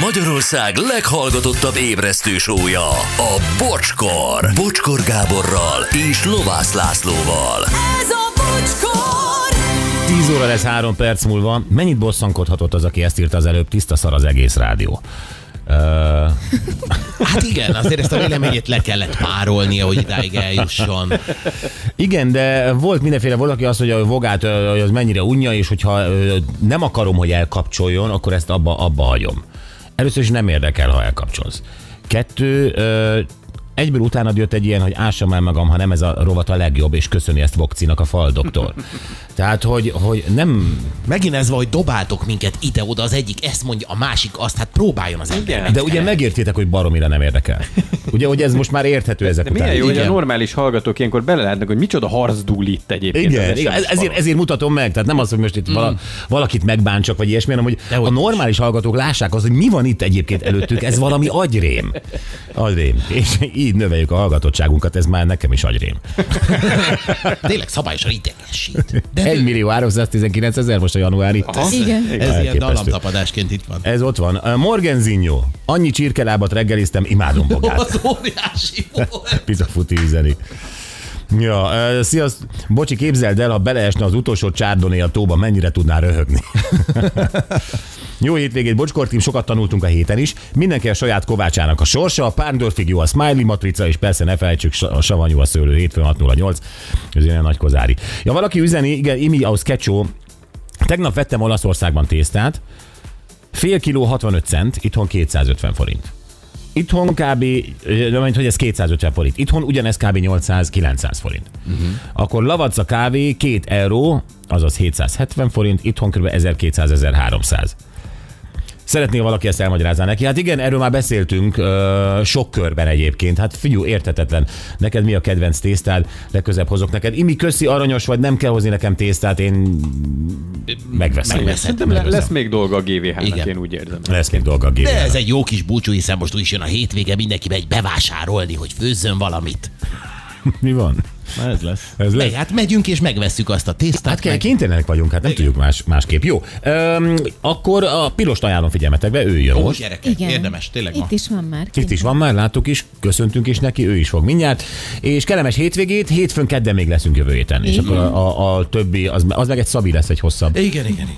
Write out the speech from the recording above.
Magyarország leghallgatottabb ébresztő sója, a Bocskor. Bocskor Gáborral és Lovász Lászlóval. Ez a bocskor! 10 óra lesz 3 perc múlva. Mennyit bosszankodhatott az, aki ezt írta az előbb? Tiszta szar az egész rádió. Hát igen, azért ezt a véleményét le kellett párolnia, hogy idáig eljusson. igen, de volt mindenféle, valaki azt, hogy a vogát hogy az mennyire unja, és hogyha nem akarom, hogy elkapcsoljon, akkor ezt abba, abba hagyom. Először is nem érdekel, ha elkapcsolsz. Kettő, egyből utána jött egy ilyen, hogy ássam el magam, ha nem ez a rovat a legjobb, és köszöni ezt Vokcinak a fal doktor. Tehát, hogy, hogy nem, Megint ez van, hogy dobáltok minket ide-oda, az egyik ezt mondja, a másik azt, hát próbáljon az ember. de ugye megértitek, hogy baromira nem érdekel. Ugye, hogy ez most már érthető ezek De után. milyen jó, hogy a Igen. normális hallgatók ilyenkor belelátnak, hogy micsoda harcdúl itt egyébként. Igen, az igen. Ez- ezért, ezért mutatom meg. Tehát nem az, hogy most itt vala, valakit megbántsak, vagy ilyesmi, hanem hogy Dehogy a normális hallgatók lássák azt, hogy mi van itt egyébként előttük, ez valami agyrém. Agyrém. És így növeljük a hallgatottságunkat, ez már nekem is agyrém. Tényleg szabályosan idegesít. De 1 millió 319 ezer most a januári. Aha. Igen. ez ilyen Elképesztő. dallamtapadásként itt van. Ez ott van. Morgenzinho. Annyi csirkelábat reggeliztem, imádom bogát. Az óriási volt. Pizza futi üzeni. Ja, uh, sziaszt, bocsi, képzeld el, ha beleesne az utolsó csárdoné a tóba, mennyire tudná röhögni. Jó hétvégét, Bocskortim, sokat tanultunk a héten is. Mindenki a saját kovácsának a sorsa, a Párdorfig jó a Smiley matrica, és persze ne felejtsük, a savanyú a szőlő, hétfőn 608, ez ilyen nagy kozári. Ja, valaki üzeni, igen, Imi aus kecsó, tegnap vettem Olaszországban tésztát, fél kiló 65 cent, itthon 250 forint. Itthon kb. ö, mint hogy ez 250 forint. Itthon ugyanez kb. 800-900 forint. Uh-huh. Akkor lavacca kávé 2 euró, azaz 770 forint, itthon kb. 1200-1300. Szeretné ha valaki ezt elmagyarázná neki? Hát igen, erről már beszéltünk ö, sok körben egyébként. Hát figyú, értetetlen. Neked mi a kedvenc tésztád? Legközebb hozok neked. Imi, köszi, aranyos vagy, nem kell hozni nekem tésztát, én megveszem. Megveszem. Le- lesz még dolga a GVH-nak, Igen. én úgy érzem. Lesz még dolga a De gépjel. ez egy jó kis búcsú, hiszen most úgyis jön a hétvége, mindenki megy bevásárolni, hogy főzzön valamit. Mi van? Ez lesz. Ez lesz. Meg, hát megyünk és megvesszük azt a tésztát. Hát meg- kénytelenek vagyunk, hát nem tudjuk más, másképp. Jó, Öm, akkor a pilost ajánlom figyelmetekbe, ő jön Ó, most. gyerekek, Igen. érdemes, tényleg ma. Itt is van már. Itt is van már, láttuk is, köszöntünk is neki, ő is fog mindjárt. És kellemes hétvégét, hétfőn kedden még leszünk jövő héten. És Igen. akkor a, a, a többi, az, az meg egy szabi lesz egy hosszabb. Igen, igen. igen.